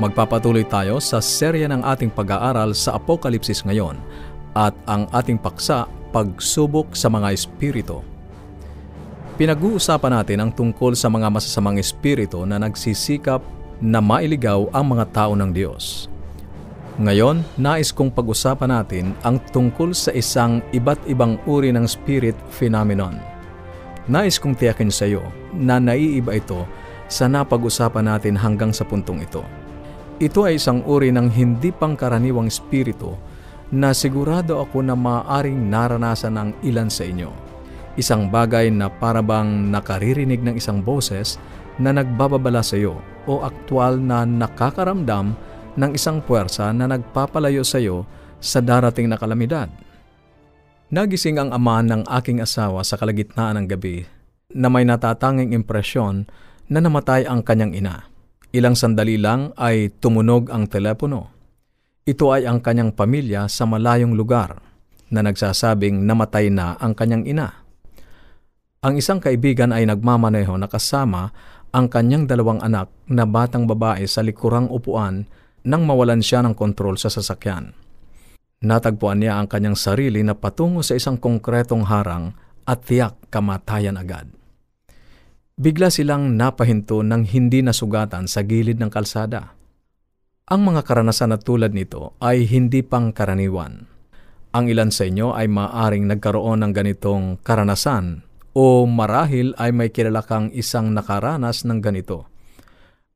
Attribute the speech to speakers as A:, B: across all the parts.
A: Magpapatuloy tayo sa serya ng ating pag-aaral sa Apokalipsis ngayon at ang ating paksa, Pagsubok sa mga Espiritu. Pinag-uusapan natin ang tungkol sa mga masasamang espiritu na nagsisikap na mailigaw ang mga tao ng Diyos. Ngayon, nais kong pag-usapan natin ang tungkol sa isang iba't ibang uri ng spirit phenomenon. Nais kong tiyakin sa iyo na naiiba ito sa napag-usapan natin hanggang sa puntong ito. Ito ay isang uri ng hindi pangkaraniwang espiritu na sigurado ako na maaaring naranasan ng ilan sa inyo. Isang bagay na parabang nakaririnig ng isang boses na nagbababala sa iyo o aktwal na nakakaramdam ng isang puwersa na nagpapalayo sa iyo sa darating na kalamidad. Nagising ang ama ng aking asawa sa kalagitnaan ng gabi na may natatanging impresyon na namatay ang kanyang ina. Ilang sandali lang ay tumunog ang telepono ito ay ang kanyang pamilya sa malayong lugar na nagsasabing namatay na ang kanyang ina. Ang isang kaibigan ay nagmamaneho na kasama ang kanyang dalawang anak na batang babae sa likurang upuan nang mawalan siya ng kontrol sa sasakyan. Natagpuan niya ang kanyang sarili na patungo sa isang konkretong harang at tiyak kamatayan agad. Bigla silang napahinto ng hindi nasugatan sa gilid ng kalsada. Ang mga karanasan na tulad nito ay hindi pang karaniwan. Ang ilan sa inyo ay maaring nagkaroon ng ganitong karanasan o marahil ay may kilala kang isang nakaranas ng ganito.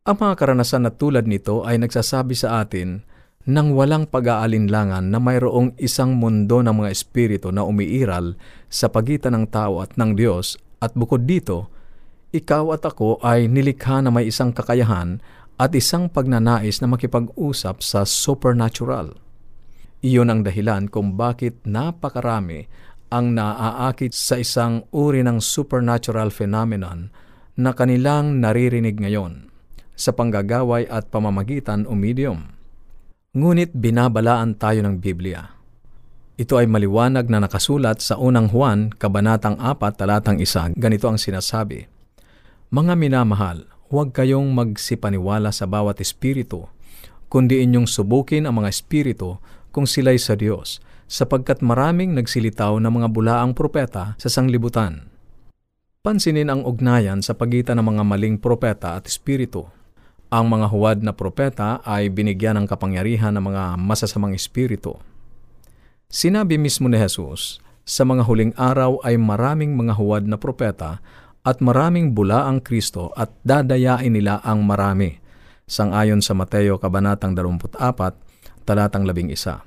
A: Ang mga karanasan na tulad nito ay nagsasabi sa atin nang walang pag-aalinlangan na mayroong isang mundo ng mga espiritu na umiiral sa pagitan ng tao at ng Diyos at bukod dito, ikaw at ako ay nilikha na may isang kakayahan at isang pagnanais na makipag-usap sa supernatural. Iyon ang dahilan kung bakit napakarami ang naaakit sa isang uri ng supernatural phenomenon na kanilang naririnig ngayon sa panggagaway at pamamagitan o medium. Ngunit binabalaan tayo ng Biblia. Ito ay maliwanag na nakasulat sa unang Juan, Kabanatang 4, talatang 1. Ganito ang sinasabi, Mga minamahal, huwag kayong magsipaniwala sa bawat espiritu, kundi inyong subukin ang mga espiritu kung sila'y sa Diyos, sapagkat maraming nagsilitaw ng mga bulaang propeta sa sanglibutan. Pansinin ang ugnayan sa pagitan ng mga maling propeta at espiritu. Ang mga huwad na propeta ay binigyan ng kapangyarihan ng mga masasamang espiritu. Sinabi mismo ni Jesus, sa mga huling araw ay maraming mga huwad na propeta at maraming bula ang Kristo at dadayain nila ang marami. Sangayon sa Mateo Kabanatang 24, talatang 11.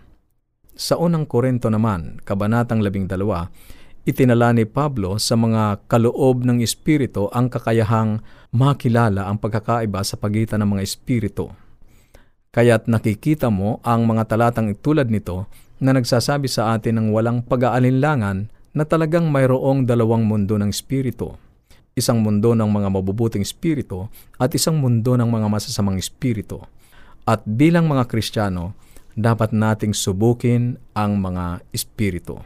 A: Sa unang Korinto naman, Kabanatang 12, itinala ni Pablo sa mga kaloob ng Espiritu ang kakayahang makilala ang pagkakaiba sa pagitan ng mga Espiritu. Kaya't nakikita mo ang mga talatang tulad nito na nagsasabi sa atin ng walang pag-aalinlangan na talagang mayroong dalawang mundo ng Espiritu isang mundo ng mga mabubuting espiritu at isang mundo ng mga masasamang espiritu. At bilang mga Kristiyano, dapat nating subukin ang mga espiritu.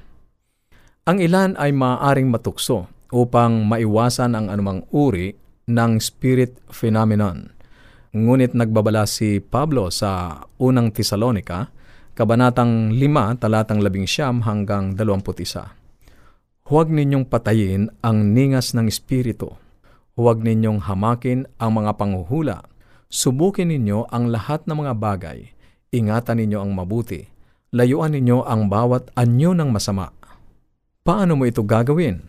A: Ang ilan ay maaaring matukso upang maiwasan ang anumang uri ng spirit phenomenon. Ngunit nagbabala si Pablo sa unang Tesalonika, Kabanatang 5, talatang 11 hanggang 21. Huwag ninyong patayin ang ningas ng Espiritu. Huwag ninyong hamakin ang mga panguhula. Subukin ninyo ang lahat ng mga bagay. Ingatan ninyo ang mabuti. Layuan ninyo ang bawat anyo ng masama. Paano mo ito gagawin?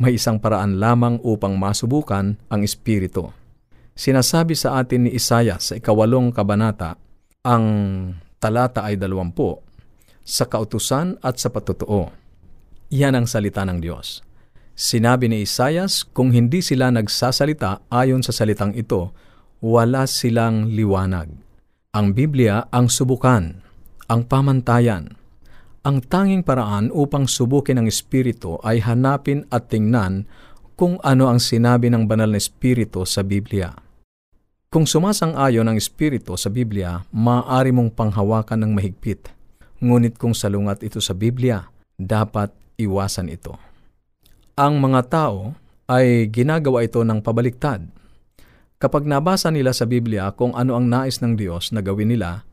A: May isang paraan lamang upang masubukan ang Espiritu. Sinasabi sa atin ni Isaya sa ikawalong kabanata, ang talata ay dalawampu, sa kautusan at sa patutuo yan ang salita ng Diyos. Sinabi ni Isayas, kung hindi sila nagsasalita ayon sa salitang ito, wala silang liwanag. Ang Biblia ang subukan, ang pamantayan. Ang tanging paraan upang subukin ang Espiritu ay hanapin at tingnan kung ano ang sinabi ng banal na Espiritu sa Biblia. Kung sumasang-ayon ang Espiritu sa Biblia, maaari mong panghawakan ng mahigpit. Ngunit kung salungat ito sa Biblia, dapat iwasan ito. Ang mga tao ay ginagawa ito ng pabaliktad. Kapag nabasa nila sa Biblia kung ano ang nais ng Diyos na gawin nila,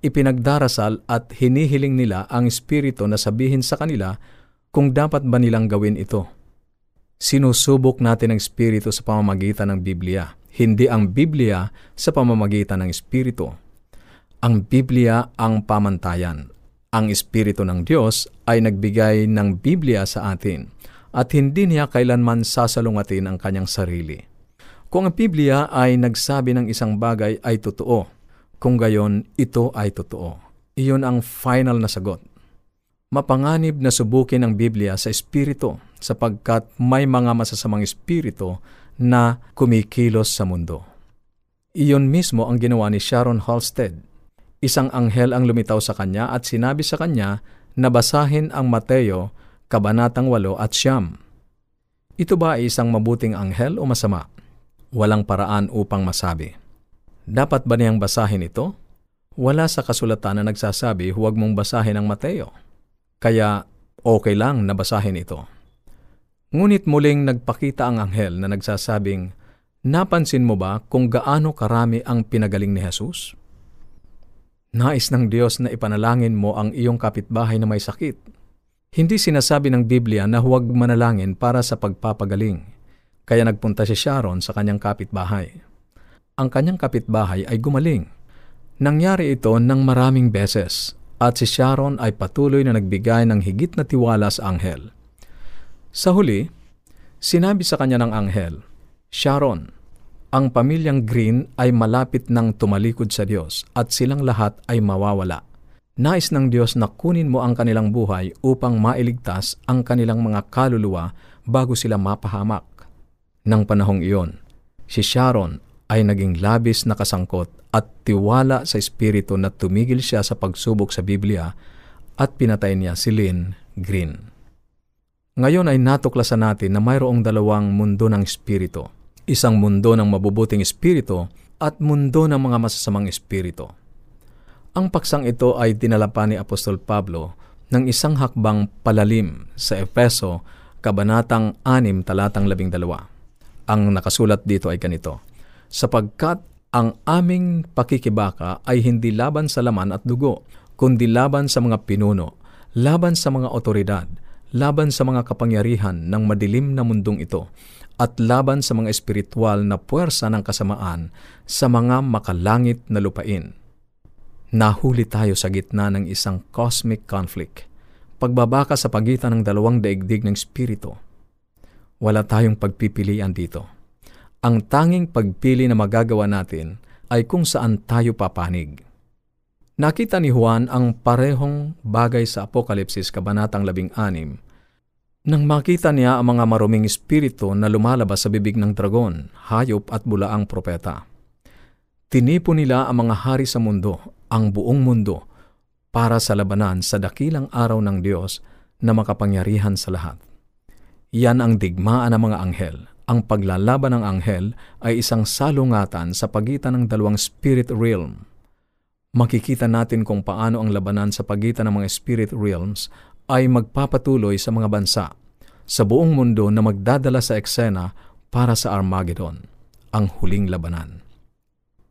A: ipinagdarasal at hinihiling nila ang Espiritu na sabihin sa kanila kung dapat ba nilang gawin ito. Sinusubok natin ang Espiritu sa pamamagitan ng Biblia, hindi ang Biblia sa pamamagitan ng Espiritu. Ang Biblia ang pamantayan. Ang Espiritu ng Diyos ay nagbigay ng Biblia sa atin at hindi niya kailanman sasalungatin ang kanyang sarili. Kung ang Biblia ay nagsabi ng isang bagay ay totoo, kung gayon ito ay totoo. Iyon ang final na sagot. Mapanganib na subukin ang Biblia sa Espiritu sapagkat may mga masasamang Espiritu na kumikilos sa mundo. Iyon mismo ang ginawa ni Sharon Halstead. Isang anghel ang lumitaw sa kanya at sinabi sa kanya na basahin ang Mateo, Kabanatang 8 at Siyam. Ito ba ay isang mabuting anghel o masama? Walang paraan upang masabi. Dapat ba niyang basahin ito? Wala sa kasulatan na nagsasabi huwag mong basahin ang Mateo. Kaya okay lang na basahin ito. Ngunit muling nagpakita ang anghel na nagsasabing, Napansin mo ba kung gaano karami ang pinagaling ni Jesus? Nais ng Diyos na ipanalangin mo ang iyong kapitbahay na may sakit. Hindi sinasabi ng Biblia na huwag manalangin para sa pagpapagaling. Kaya nagpunta si Sharon sa kanyang kapitbahay. Ang kanyang kapitbahay ay gumaling. Nangyari ito ng maraming beses at si Sharon ay patuloy na nagbigay ng higit na tiwala sa anghel. Sa huli, sinabi sa kanya ng anghel, Sharon, ang pamilyang Green ay malapit ng tumalikod sa Diyos at silang lahat ay mawawala. Nais ng Diyos na kunin mo ang kanilang buhay upang mailigtas ang kanilang mga kaluluwa bago sila mapahamak ng panahong iyon. Si Sharon ay naging labis na kasangkot at tiwala sa Espiritu na tumigil siya sa pagsubok sa Biblia at pinatay niya si Lynn Green. Ngayon ay natuklasan natin na mayroong dalawang mundo ng Espiritu. Isang mundo ng mabubuting Espiritu at mundo ng mga masasamang Espiritu. Ang paksang ito ay dinala pa ni Apostol Pablo ng isang hakbang palalim sa Efeso, Kabanatang 6, Talatang 12. Ang nakasulat dito ay ganito, Sapagkat ang aming pakikibaka ay hindi laban sa laman at dugo, kundi laban sa mga pinuno, laban sa mga otoridad, laban sa mga kapangyarihan ng madilim na mundong ito, at laban sa mga espiritual na puwersa ng kasamaan sa mga makalangit na lupain. Nahuli tayo sa gitna ng isang cosmic conflict, pagbabaka sa pagitan ng dalawang daigdig ng espiritu wala tayong pagpipilian dito. Ang tanging pagpili na magagawa natin ay kung saan tayo papanig. Nakita ni Juan ang parehong bagay sa Apokalipsis Kabanatang 16 nang makita niya ang mga maruming espiritu na lumalabas sa bibig ng dragon, hayop at bulaang propeta. Tinipo nila ang mga hari sa mundo, ang buong mundo, para sa labanan sa dakilang araw ng Diyos na makapangyarihan sa lahat. Yan ang digmaan ng mga anghel. Ang paglalaban ng anghel ay isang salungatan sa pagitan ng dalawang spirit realm. Makikita natin kung paano ang labanan sa pagitan ng mga spirit realms ay magpapatuloy sa mga bansa sa buong mundo na magdadala sa eksena para sa Armageddon, ang huling labanan.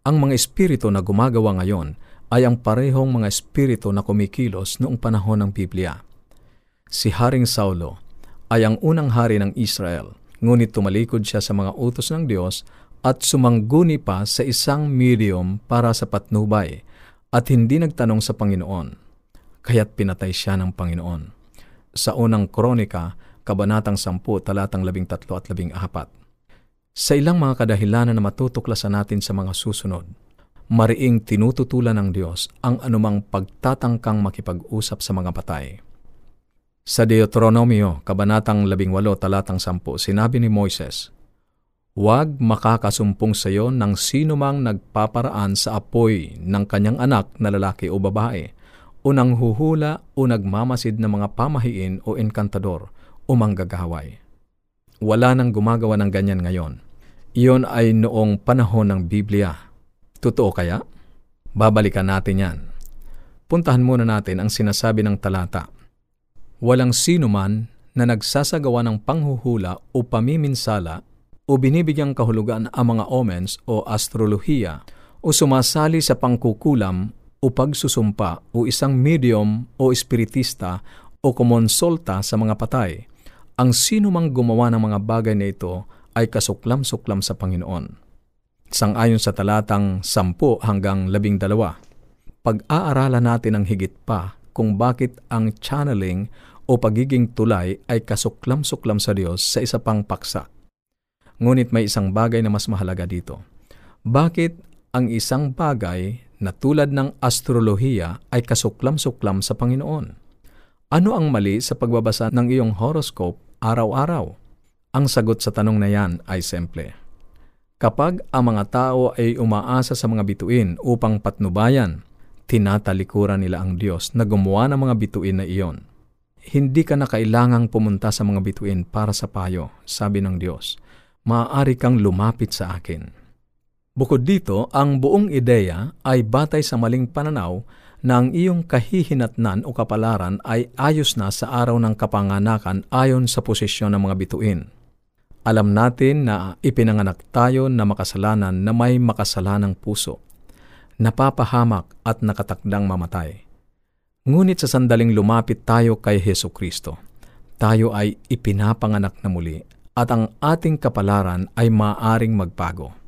A: Ang mga espiritu na gumagawa ngayon ay ang parehong mga espiritu na kumikilos noong panahon ng Biblia. Si Haring Saulo ay ang unang hari ng Israel, ngunit tumalikod siya sa mga utos ng Diyos at sumangguni pa sa isang medium para sa patnubay at hindi nagtanong sa Panginoon, kaya't pinatay siya ng Panginoon. Sa unang kronika, Kabanatang 10, talatang 13 at 14. Sa ilang mga kadahilanan na matutuklasan natin sa mga susunod, mariing tinututulan ng Diyos ang anumang pagtatangkang makipag-usap sa mga patay. Sa Deuteronomio, Kabanatang 18, Talatang 10, sinabi ni Moises, Huwag makakasumpong sa iyo ng sinumang nagpaparaan sa apoy ng kanyang anak na lalaki o babae, o nang huhula o nagmamasid ng mga pamahiin o enkantador o manggagaway. Wala nang gumagawa ng ganyan ngayon. Iyon ay noong panahon ng Biblia. Totoo kaya? Babalikan natin yan. Puntahan muna natin ang sinasabi ng talata Walang sino man na nagsasagawa ng panghuhula o pamiminsala o binibigyang kahulugan ang mga omens o astrolohiya o sumasali sa pangkukulam o pagsusumpa o isang medium o espiritista o kumonsulta sa mga patay. Ang sino mang gumawa ng mga bagay na ito ay kasuklam-suklam sa Panginoon. Sangayon sa talatang 10 hanggang 12. Pag-aaralan natin ang higit pa kung bakit ang channeling o pagiging tulay ay kasuklam-suklam sa Diyos sa isa pang paksa. Ngunit may isang bagay na mas mahalaga dito. Bakit ang isang bagay na tulad ng astrolohiya ay kasuklam-suklam sa Panginoon? Ano ang mali sa pagbabasa ng iyong horoscope araw-araw? Ang sagot sa tanong na yan ay simple. Kapag ang mga tao ay umaasa sa mga bituin upang patnubayan, tinatalikuran nila ang Diyos na gumawa ng mga bituin na iyon. Hindi ka na kailangang pumunta sa mga bituin para sa payo, sabi ng Diyos. Maaari kang lumapit sa akin. Bukod dito, ang buong ideya ay batay sa maling pananaw na ang iyong kahihinatnan o kapalaran ay ayos na sa araw ng kapanganakan ayon sa posisyon ng mga bituin. Alam natin na ipinanganak tayo na makasalanan na may makasalanang puso, napapahamak at nakatakdang mamatay. Ngunit sa sandaling lumapit tayo kay Heso Kristo, tayo ay ipinapanganak na muli at ang ating kapalaran ay maaring magbago.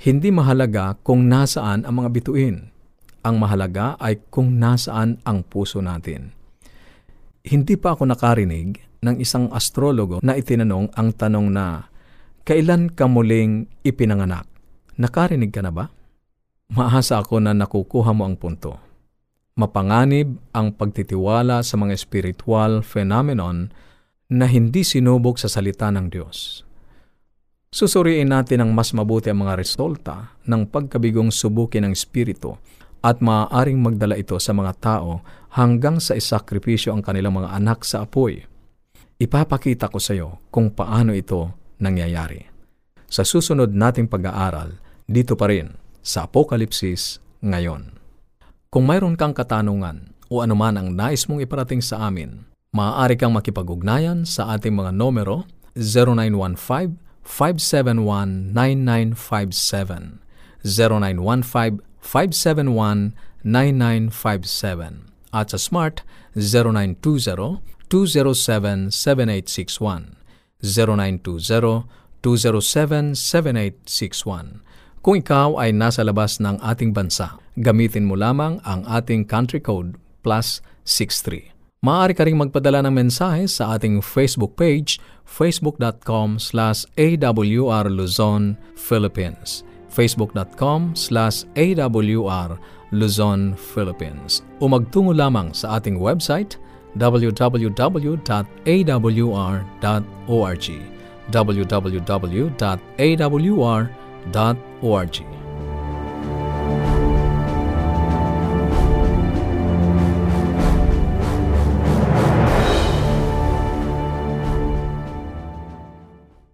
A: Hindi mahalaga kung nasaan ang mga bituin. Ang mahalaga ay kung nasaan ang puso natin. Hindi pa ako nakarinig ng isang astrologo na itinanong ang tanong na, Kailan ka muling ipinanganak? Nakarinig ka na ba? Maasa ako na nakukuha mo ang punto. Mapanganib ang pagtitiwala sa mga spiritual phenomenon na hindi sinubok sa salita ng Diyos. Susuriin natin ang mas mabuti ang mga resulta ng pagkabigong subukin ng Espiritu at maaaring magdala ito sa mga tao hanggang sa isakripisyo ang kanilang mga anak sa apoy. Ipapakita ko sa iyo kung paano ito nangyayari. Sa susunod nating pag-aaral, dito pa rin sa Apokalipsis ngayon. Kung mayroon kang katanungan o anuman ang nais mong iparating sa amin, maaari kang makipag-ugnayan sa ating mga numero 0915-571-9957, 0915-571-9957, at sa Smart 0920 0920-207-7861, 0920-207-7861. Kung ikaw ay nasa labas ng ating bansa, gamitin mo lamang ang ating country code plus 63. Maaari ka ring magpadala ng mensahe sa ating Facebook page, facebook.com slash awr Luzon, Philippines. Facebook.com slash awr Luzon, Philippines. O magtungo lamang sa ating website www.awr.org www.awr.org